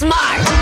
smart.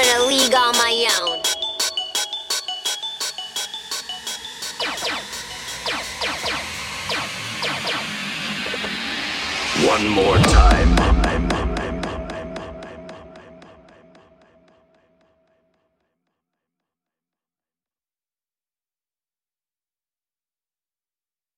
in a league all my own. One more time.